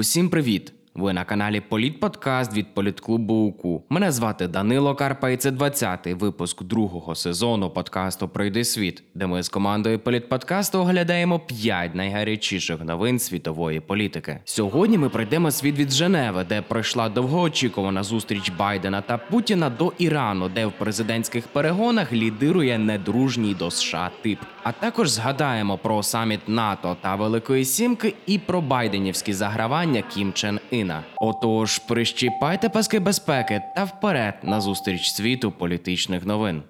Усім привіт! Ви на каналі Політподкаст від політклубу УКУ. Мене звати Данило Карпа, і це 20-й випуск другого сезону подкасту Пройди світ, де ми з командою Політподкасту оглядаємо 5 найгарячіших новин світової політики. Сьогодні ми пройдемо світ від Женеви, де пройшла довгоочікувана зустріч Байдена та Путіна до Ірану, де в президентських перегонах лідирує недружній до США тип. А також згадаємо про саміт НАТО та Великої Сімки і про байденівські загравання Кім Чен Іна. Отож, прищіпайте паски безпеки та вперед на зустріч світу політичних новин.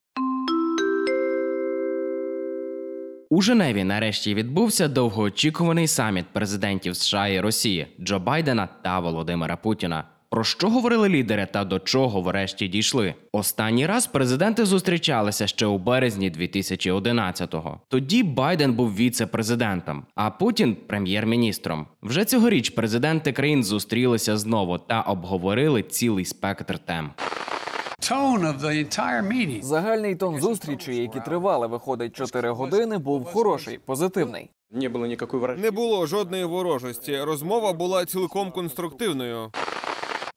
У Женеві нарешті відбувся довгоочікуваний саміт президентів США і Росії Джо Байдена та Володимира Путіна. Про що говорили лідери та до чого врешті дійшли? Останній раз президенти зустрічалися ще у березні 2011-го. Тоді Байден був віце-президентом, а Путін прем'єр-міністром. Вже цьогоріч президенти країн зустрілися знову та обговорили цілий спектр тем. tone of the entire meeting. Загальний тон зустрічі, які тривали, виходить 4 години, був хороший, позитивний. Не было никакой вражды. Не було жодної ворожості. Розмова була цілком конструктивною.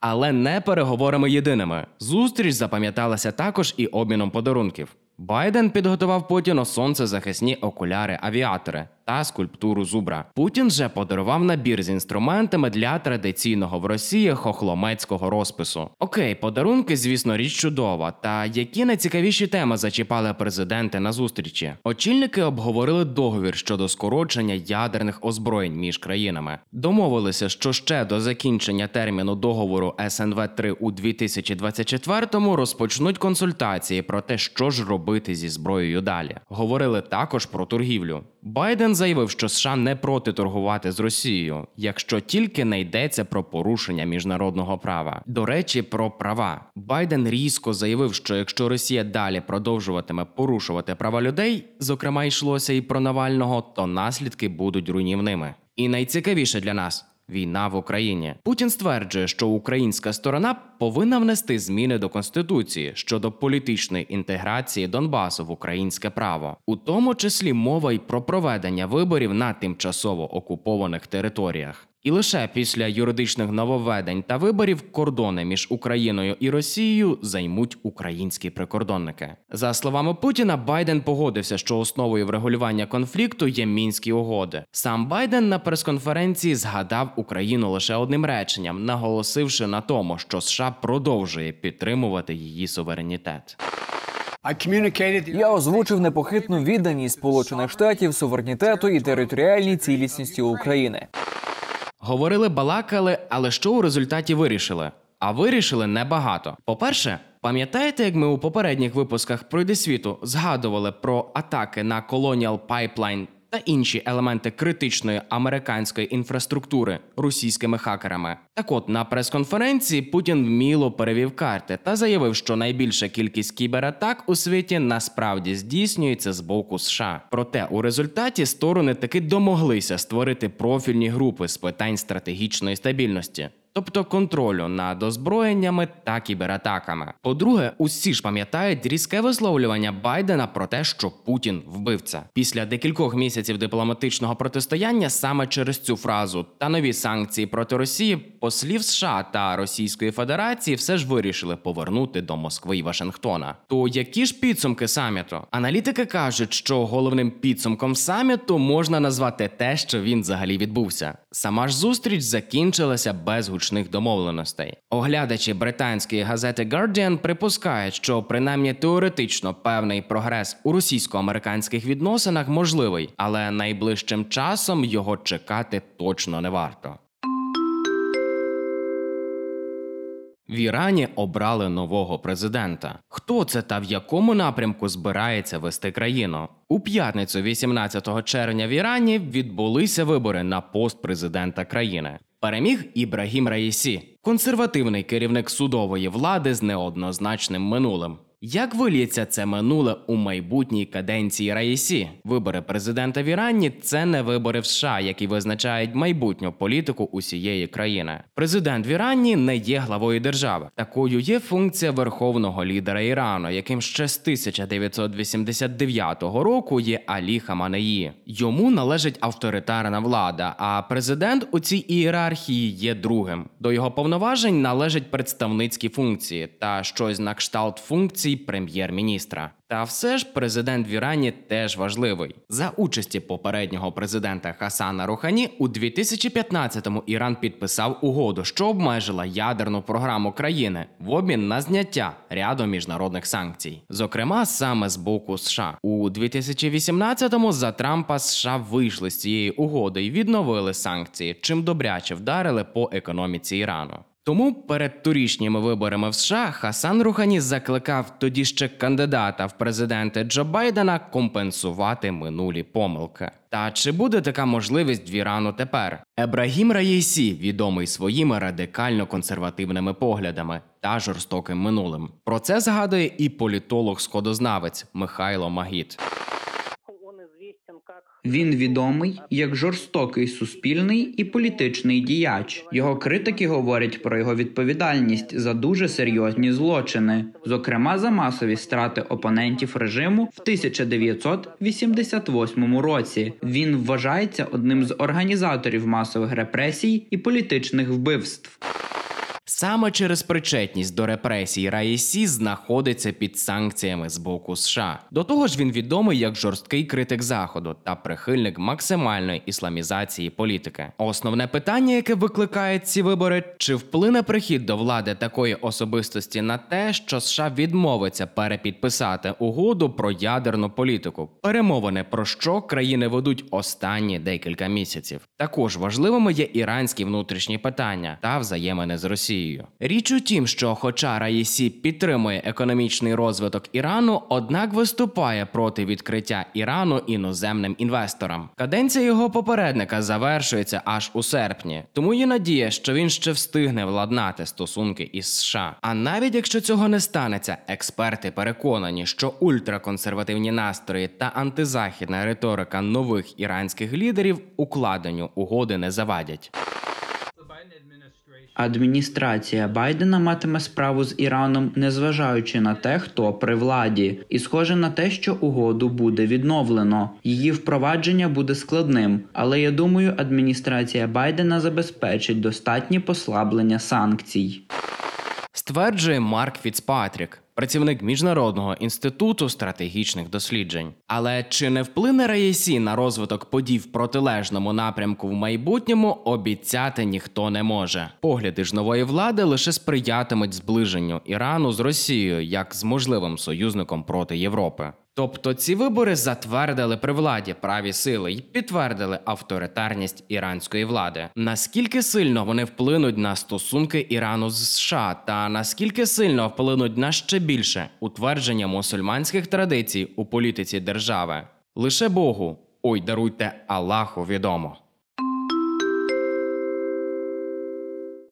Але не переговорами єдиними. Зустріч запам'яталася також і обміном подарунків. Байден підготував Путіну сонцезахисні окуляри авіатори та скульптуру зубра. Путін же подарував набір з інструментами для традиційного в Росії хохломецького розпису. Окей, подарунки, звісно, річ чудова. Та які найцікавіші теми зачіпали президенти на зустрічі? Очільники обговорили договір щодо скорочення ядерних озброєнь між країнами. Домовилися, що ще до закінчення терміну договору СНВ 3 у 2024-му розпочнуть консультації про те, що ж робити зі зброєю далі. Говорили також про торгівлю. Байден заявив, що США не проти торгувати з Росією, якщо тільки не йдеться про порушення міжнародного права. До речі, про права Байден різко заявив, що якщо Росія далі продовжуватиме порушувати права людей, зокрема йшлося і про Навального, то наслідки будуть руйнівними. І найцікавіше для нас. Війна в Україні Путін стверджує, що українська сторона повинна внести зміни до конституції щодо політичної інтеграції Донбасу в українське право, у тому числі мова й про проведення виборів на тимчасово окупованих територіях. І лише після юридичних нововведень та виборів кордони між Україною і Росією займуть українські прикордонники. За словами Путіна, Байден погодився, що основою врегулювання конфлікту є мінські угоди. Сам Байден на прес-конференції згадав Україну лише одним реченням, наголосивши на тому, що США продовжує підтримувати її суверенітет. Я озвучив непохитну відданість Сполучених Штатів суверенітету і територіальній цілісності України. Говорили, балакали, але що у результаті вирішили? А вирішили небагато. По-перше, пам'ятаєте, як ми у попередніх випусках пройди світу згадували про атаки на Colonial Pipeline та інші елементи критичної американської інфраструктури російськими хакерами? Так от на прес-конференції Путін вміло перевів карти та заявив, що найбільша кількість кібератак у світі насправді здійснюється з боку США. Проте у результаті сторони таки домоглися створити профільні групи з питань стратегічної стабільності. Тобто контролю над озброєннями та кібератаками. По-друге, усі ж пам'ятають різке висловлювання Байдена про те, що Путін вбивця. Після декількох місяців дипломатичного протистояння саме через цю фразу та нові санкції проти Росії послів США та Російської Федерації все ж вирішили повернути до Москви і Вашингтона. То які ж підсумки саміту? Аналітики кажуть, що головним підсумком саміту можна назвати те, що він взагалі відбувся. Сама ж зустріч закінчилася без гучних домовленостей. Оглядачі британської газети Guardian припускають, що принаймні теоретично певний прогрес у російсько-американських відносинах можливий, але найближчим часом його чекати точно не варто. В Ірані обрали нового президента. Хто це та в якому напрямку збирається вести країну? У п'ятницю, 18 червня, в Ірані відбулися вибори на пост президента країни. Переміг Ібрагім Раїсі, консервативний керівник судової влади з неоднозначним минулим. Як виліється це минуле у майбутній каденції Раїсі? Вибори президента в Ірані це не вибори в США, які визначають майбутню політику усієї країни. Президент в Ірані не є главою держави. Такою є функція верховного лідера Ірану, яким ще з 1989 року є Алі Хаманеї. Йому належить авторитарна влада, а президент у цій ієрархії є другим. До його повноважень належать представницькі функції та щось на кшталт функцій прем'єр-міністра. Та все ж президент в Ірані теж важливий. За участі попереднього президента Хасана Рухані у 2015-му Іран підписав угоду, що обмежила ядерну програму країни в обмін на зняття ряду міжнародних санкцій, зокрема саме з боку США. У 2018-му за Трампа США вийшли з цієї угоди і відновили санкції, чим добряче вдарили по економіці Ірану. Тому перед торішніми виборами в США Хасан Рухані закликав тоді ще кандидата в президенти Джо Байдена компенсувати минулі помилки. Та чи буде така можливість в Ірану тепер? Ебрагім Раєсі відомий своїми радикально консервативними поглядами та жорстоким минулим. Про це згадує і політолог-сходознавець Михайло Магіт. Він відомий як жорстокий суспільний і політичний діяч. Його критики говорять про його відповідальність за дуже серйозні злочини, зокрема за масові страти опонентів режиму в 1988 році. Він вважається одним з організаторів масових репресій і політичних вбивств. Саме через причетність до репресій Раїсі знаходиться під санкціями з боку США. До того ж, він відомий як жорсткий критик заходу та прихильник максимальної ісламізації політики. Основне питання, яке викликає ці вибори, чи вплине прихід до влади такої особистості на те, що США відмовиться перепідписати угоду про ядерну політику, перемовини про що країни ведуть останні декілька місяців. Також важливими є іранські внутрішні питання та взаємини з Росією. Річ у тім, що, хоча Раїсі підтримує економічний розвиток Ірану, однак виступає проти відкриття Ірану іноземним інвесторам. Каденція його попередника завершується аж у серпні, тому є надія, що він ще встигне владнати стосунки із США. А навіть якщо цього не станеться, експерти переконані, що ультраконсервативні настрої та антизахідна риторика нових іранських лідерів укладенню угоди не завадять. Адміністрація Байдена матиме справу з Іраном, незважаючи на те, хто при владі, і схоже на те, що угоду буде відновлено. Її впровадження буде складним, але я думаю, адміністрація Байдена забезпечить достатнє послаблення санкцій. Стверджує Марк Фіцпатрік, працівник міжнародного інституту стратегічних досліджень. Але чи не вплине Раєсі на розвиток подій в протилежному напрямку в майбутньому, обіцяти ніхто не може. Погляди ж нової влади лише сприятимуть зближенню Ірану з Росією як з можливим союзником проти Європи. Тобто ці вибори затвердили при владі праві сили і підтвердили авторитарність іранської влади. Наскільки сильно вони вплинуть на стосунки Ірану з США, та наскільки сильно вплинуть на ще більше утвердження мусульманських традицій у політиці держави? Лише Богу, ой, даруйте Аллаху відомо.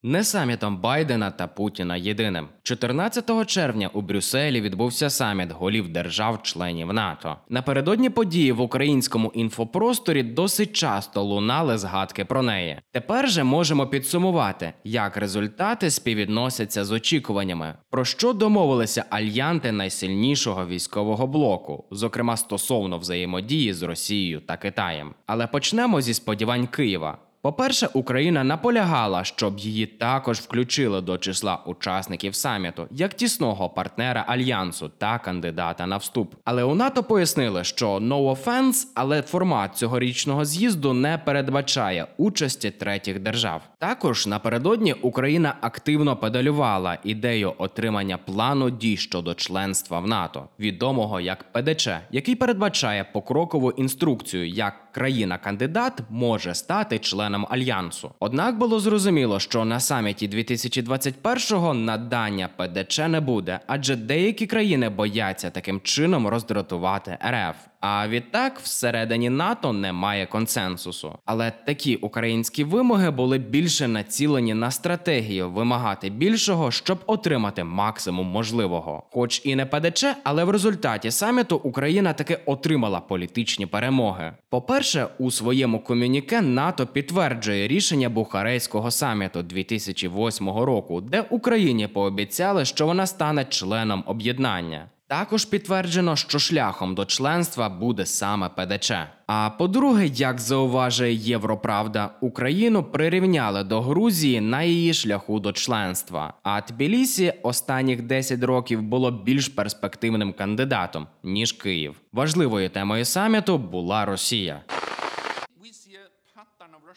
Не самітом Байдена та Путіна єдиним. 14 червня у Брюсселі відбувся саміт голів держав-членів НАТО. Напередодні події в українському інфопросторі досить часто лунали згадки про неї. Тепер же можемо підсумувати, як результати співвідносяться з очікуваннями, про що домовилися альянти найсильнішого військового блоку, зокрема стосовно взаємодії з Росією та Китаєм. Але почнемо зі сподівань Києва. По-перше, Україна наполягала, щоб її також включили до числа учасників саміту як тісного партнера альянсу та кандидата на вступ. Але у НАТО пояснили, що no offense, але формат цьогорічного з'їзду не передбачає участі третіх держав. Також напередодні Україна активно педалювала ідею отримання плану дій щодо членства в НАТО, відомого як ПДЧ, який передбачає покрокову інструкцію, як країна-кандидат може стати членом альянсу. Однак було зрозуміло, що на саміті 2021-го надання ПДЧ не буде, адже деякі країни бояться таким чином роздратувати РФ. А відтак всередині НАТО немає консенсусу. Але такі українські вимоги були більше націлені на стратегію вимагати більшого, щоб отримати максимум можливого. Хоч і не ПДЧ, але в результаті саміту Україна таки отримала політичні перемоги. По-перше, у своєму комюніке НАТО підтверджує рішення Бухарейського саміту 2008 року, де Україні пообіцяли, що вона стане членом об'єднання. Також підтверджено, що шляхом до членства буде саме ПДЧ. А по-друге, як зауважує Європравда, Україну прирівняли до Грузії на її шляху до членства. А Тбілісі останніх 10 років було більш перспективним кандидатом ніж Київ. Важливою темою саміту була Росія.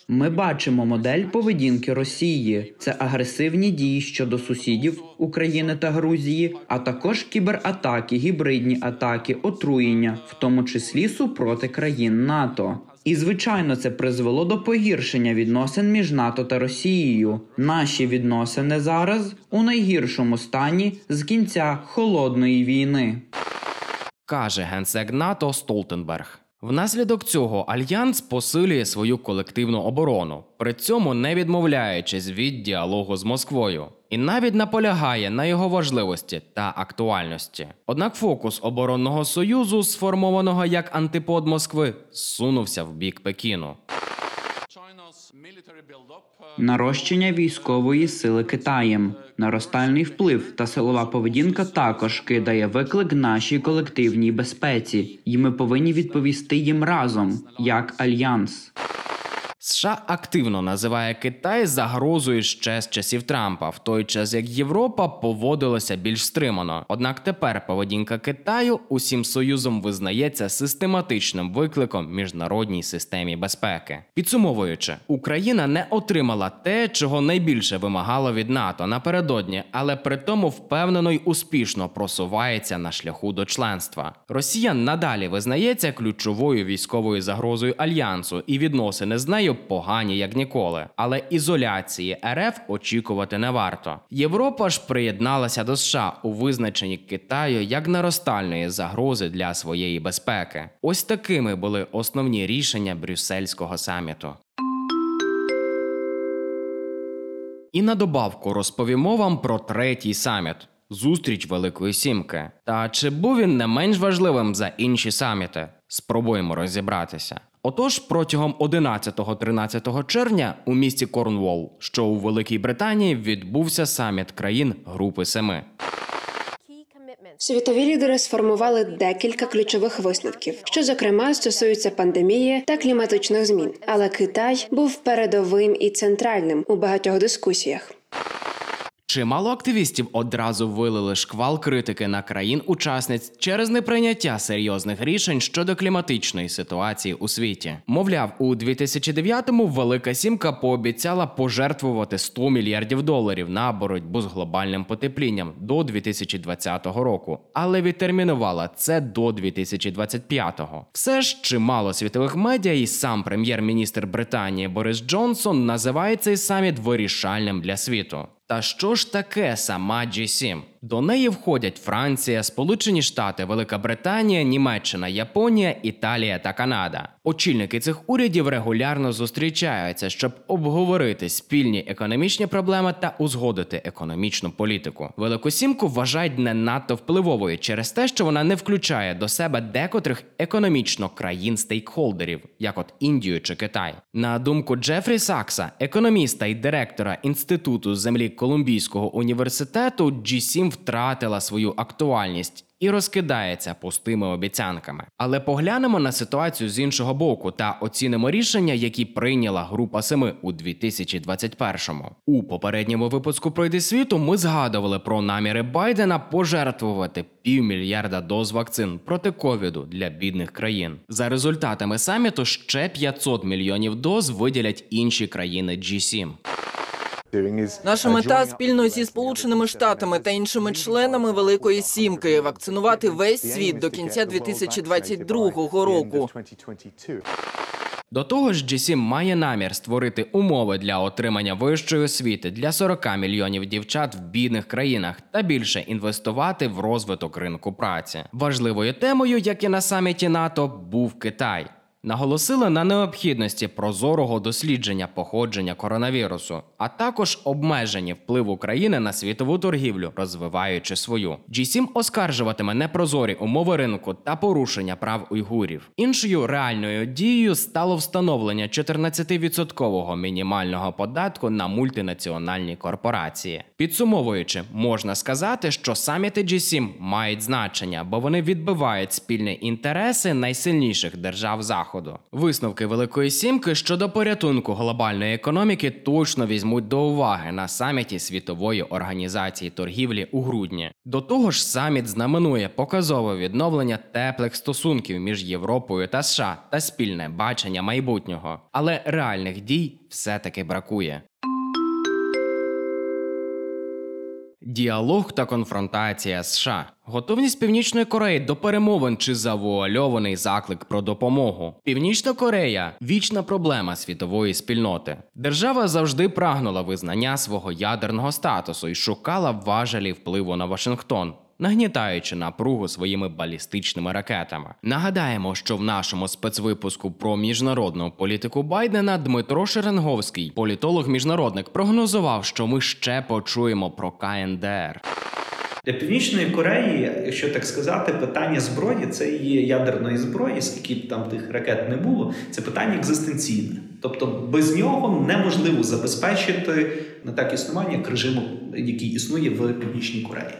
Ми бачимо модель поведінки Росії. Це агресивні дії щодо сусідів України та Грузії, а також кібератаки, гібридні атаки, отруєння, в тому числі супроти країн НАТО. І звичайно, це призвело до погіршення відносин між НАТО та Росією. Наші відносини зараз у найгіршому стані з кінця холодної війни. каже генсек НАТО Столтенберг. Внаслідок цього альянс посилює свою колективну оборону, при цьому не відмовляючись від діалогу з Москвою, і навіть наполягає на його важливості та актуальності. Однак фокус оборонного союзу, сформованого як антипод Москви, сунувся в бік Пекіну. Нарощення військової сили Китаєм, наростальний вплив та силова поведінка також кидає виклик нашій колективній безпеці, і ми повинні відповісти їм разом як альянс. США активно називає Китай загрозою ще з часів Трампа, в той час як Європа поводилася більш стримано. Однак тепер поведінка Китаю усім союзом визнається систематичним викликом міжнародній системі безпеки. Підсумовуючи, Україна не отримала те, чого найбільше вимагало від НАТО напередодні, але при тому впевнено й успішно просувається на шляху до членства. Росія надалі визнається ключовою військовою загрозою альянсу, і відносини з нею погані як ніколи. Але ізоляції РФ очікувати не варто. Європа ж приєдналася до США у визначенні Китаю як наростальної загрози для своєї безпеки. Ось такими були основні рішення Брюссельського саміту. І на добавку розповімо вам про третій саміт зустріч Великої Сімки. Та чи був він не менш важливим за інші саміти? Спробуємо розібратися. Отож, протягом 11-13 червня у місті Корнволл, що у Великій Британії, відбувся саміт країн Групи Семи. Світові лідери сформували декілька ключових висновків, що зокрема стосуються пандемії та кліматичних змін. Але Китай був передовим і центральним у багатьох дискусіях. Чимало активістів одразу вилили шквал критики на країн-учасниць через неприйняття серйозних рішень щодо кліматичної ситуації у світі. Мовляв, у 2009-му Велика Сімка пообіцяла пожертвувати 100 мільярдів доларів на боротьбу з глобальним потеплінням до 2020 року, але відтермінувала це до 2025-го. Все ж чимало світових медіа і сам прем'єр-міністр Британії Борис Джонсон називає цей саміт вирішальним для світу. Та що ж таке сама G7? До неї входять Франція, Сполучені Штати, Велика Британія, Німеччина, Японія, Італія та Канада. Очільники цих урядів регулярно зустрічаються, щоб обговорити спільні економічні проблеми та узгодити економічну політику. Велику сімку вважають не надто впливовою через те, що вона не включає до себе декотрих економічно країн стейкхолдерів, як от Індію чи Китай. На думку Джефрі Сакса, економіста і директора інституту землі Колумбійського університету, G7 втратила свою актуальність і розкидається пустими обіцянками. Але поглянемо на ситуацію з іншого боку та оцінимо рішення, які прийняла група семи у 2021-му. У попередньому випуску пройди світу ми згадували про наміри Байдена пожертвувати півмільярда доз вакцин проти ковіду для бідних країн. За результатами саміту ще 500 мільйонів доз виділять інші країни G7. Наша мета спільно зі сполученими штатами та іншими членами Великої Сімки вакцинувати весь світ до кінця 2022 року. До того ж, G7 має намір створити умови для отримання вищої освіти для 40 мільйонів дівчат в бідних країнах та більше інвестувати в розвиток ринку праці. Важливою темою, як і на саміті НАТО, був Китай. Наголосили на необхідності прозорого дослідження походження коронавірусу, а також обмеження впливу країни на світову торгівлю, розвиваючи свою. G7 оскаржуватиме непрозорі умови ринку та порушення прав уйгурів. Іншою реальною дією стало встановлення 14% мінімального податку на мультинаціональні корпорації. Підсумовуючи, можна сказати, що саміти G7 мають значення, бо вони відбивають спільні інтереси найсильніших держав заходу. Висновки Великої Сімки щодо порятунку глобальної економіки точно візьмуть до уваги на саміті Світової організації торгівлі у грудні. До того ж, саміт знаменує показове відновлення теплих стосунків між Європою та США та спільне бачення майбутнього. Але реальних дій все-таки бракує. Діалог та конфронтація США, готовність Північної Кореї до перемовин чи завуальований заклик про допомогу. Північна Корея вічна проблема світової спільноти. Держава завжди прагнула визнання свого ядерного статусу і шукала важелі впливу на Вашингтон. Нагнітаючи напругу своїми балістичними ракетами, нагадаємо, що в нашому спецвипуску про міжнародну політику Байдена Дмитро Шеренговський, політолог-міжнародник, прогнозував, що ми ще почуємо про КНДР. Для Північної Кореї, якщо так сказати, питання зброї це є ядерної зброї, скільки б там тих ракет не було, це питання екзистенційне. Тобто без нього неможливо забезпечити не так існування як режиму, який існує в Північній Кореї.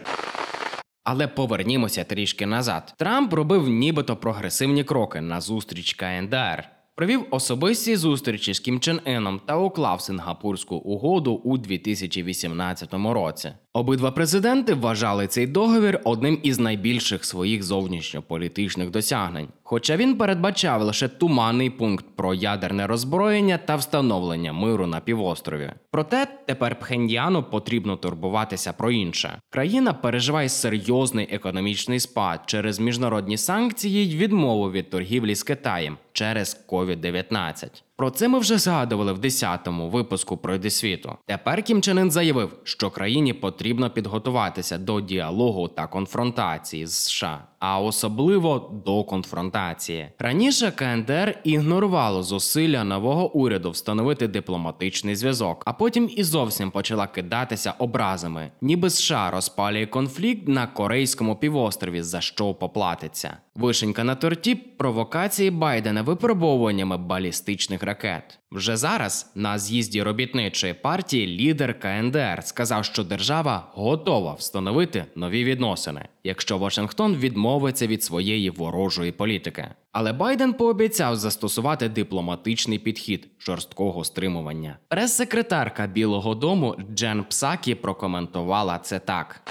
Але повернімося трішки назад. Трамп робив нібито прогресивні кроки на зустріч КНДР. Провів особисті зустрічі з Кім Чен Іном та уклав сингапурську угоду у 2018 році. Обидва президенти вважали цей договір одним із найбільших своїх зовнішньополітичних досягнень, хоча він передбачав лише туманний пункт про ядерне роззброєння та встановлення миру на півострові. Проте тепер Пхеньяну потрібно турбуватися про інше. Країна переживає серйозний економічний спад через міжнародні санкції й відмову від торгівлі з Китаєм через COVID-19. Про це ми вже згадували в 10-му випуску пройди світу. Тепер Кім Чен Ын заявив, що країні потрібно підготуватися до діалогу та конфронтації з США, а особливо до конфронтації. Раніше КНДР ігнорувало зусилля нового уряду встановити дипломатичний зв'язок, а потім і зовсім почала кидатися образами, ніби США розпалює конфлікт на корейському півострові, за що поплатиться. Вишенька на торті провокації Байдена випробовуваннями балістичних ракет. Вже зараз на з'їзді робітничої партії лідер КНДР сказав, що держава готова встановити нові відносини, якщо Вашингтон відмовиться від своєї ворожої політики. Але Байден пообіцяв застосувати дипломатичний підхід жорсткого стримування. Прес-секретарка Білого Дому Джен Псакі прокоментувала це так.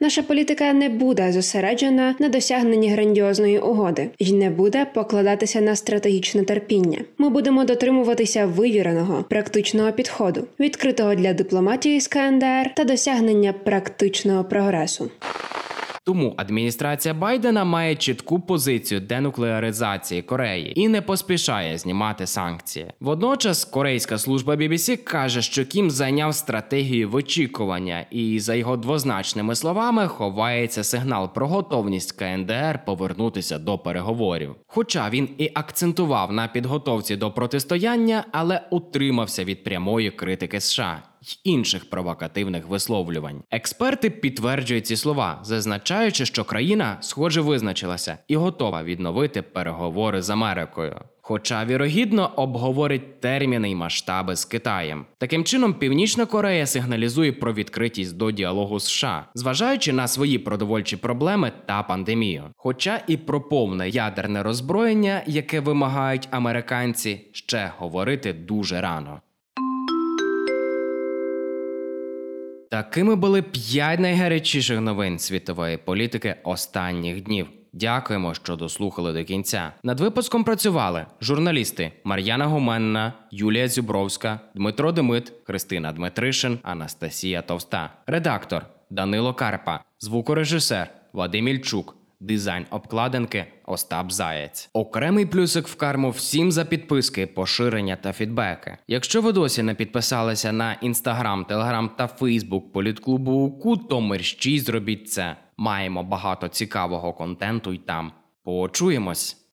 Наша політика не буде зосереджена на досягненні грандіозної угоди і не буде покладатися на стратегічне терпіння. Ми будемо дотримуватися вивіреного практичного підходу, відкритого для дипломатії з КНДР та досягнення практичного прогресу. Тому адміністрація Байдена має чітку позицію денуклеаризації Кореї і не поспішає знімати санкції. Водночас корейська служба BBC каже, що Кім зайняв стратегію вичікування, і за його двозначними словами ховається сигнал про готовність КНДР повернутися до переговорів. Хоча він і акцентував на підготовці до протистояння, але утримався від прямої критики США й інших провокативних висловлювань. Експерти підтверджують ці слова, зазначаючи, що країна, схоже, визначилася і готова відновити переговори з Америкою. Хоча вірогідно обговорить терміни й масштаби з Китаєм. Таким чином, Північна Корея сигналізує про відкритість до діалогу США, зважаючи на свої продовольчі проблеми та пандемію. Хоча і про повне ядерне роззброєння, яке вимагають американці, ще говорити дуже рано. Такими були п'ять найгарячіших новин світової політики останніх днів. Дякуємо, що дослухали до кінця. Над випуском працювали журналісти Мар'яна Гуменна, Юлія Зюбровська, Дмитро Демит, Христина Дмитришин, Анастасія Товста, редактор Данило Карпа, звукорежисер Вадим Ільчук, Дизайн обкладинки Остап Заєць. Окремий плюсик в карму всім за підписки, поширення та фідбеки. Якщо ви досі не підписалися на інстаграм, телеграм та фейсбук політклубу УКУ, то мерщій зробіть це. Маємо багато цікавого контенту й там. Почуємось!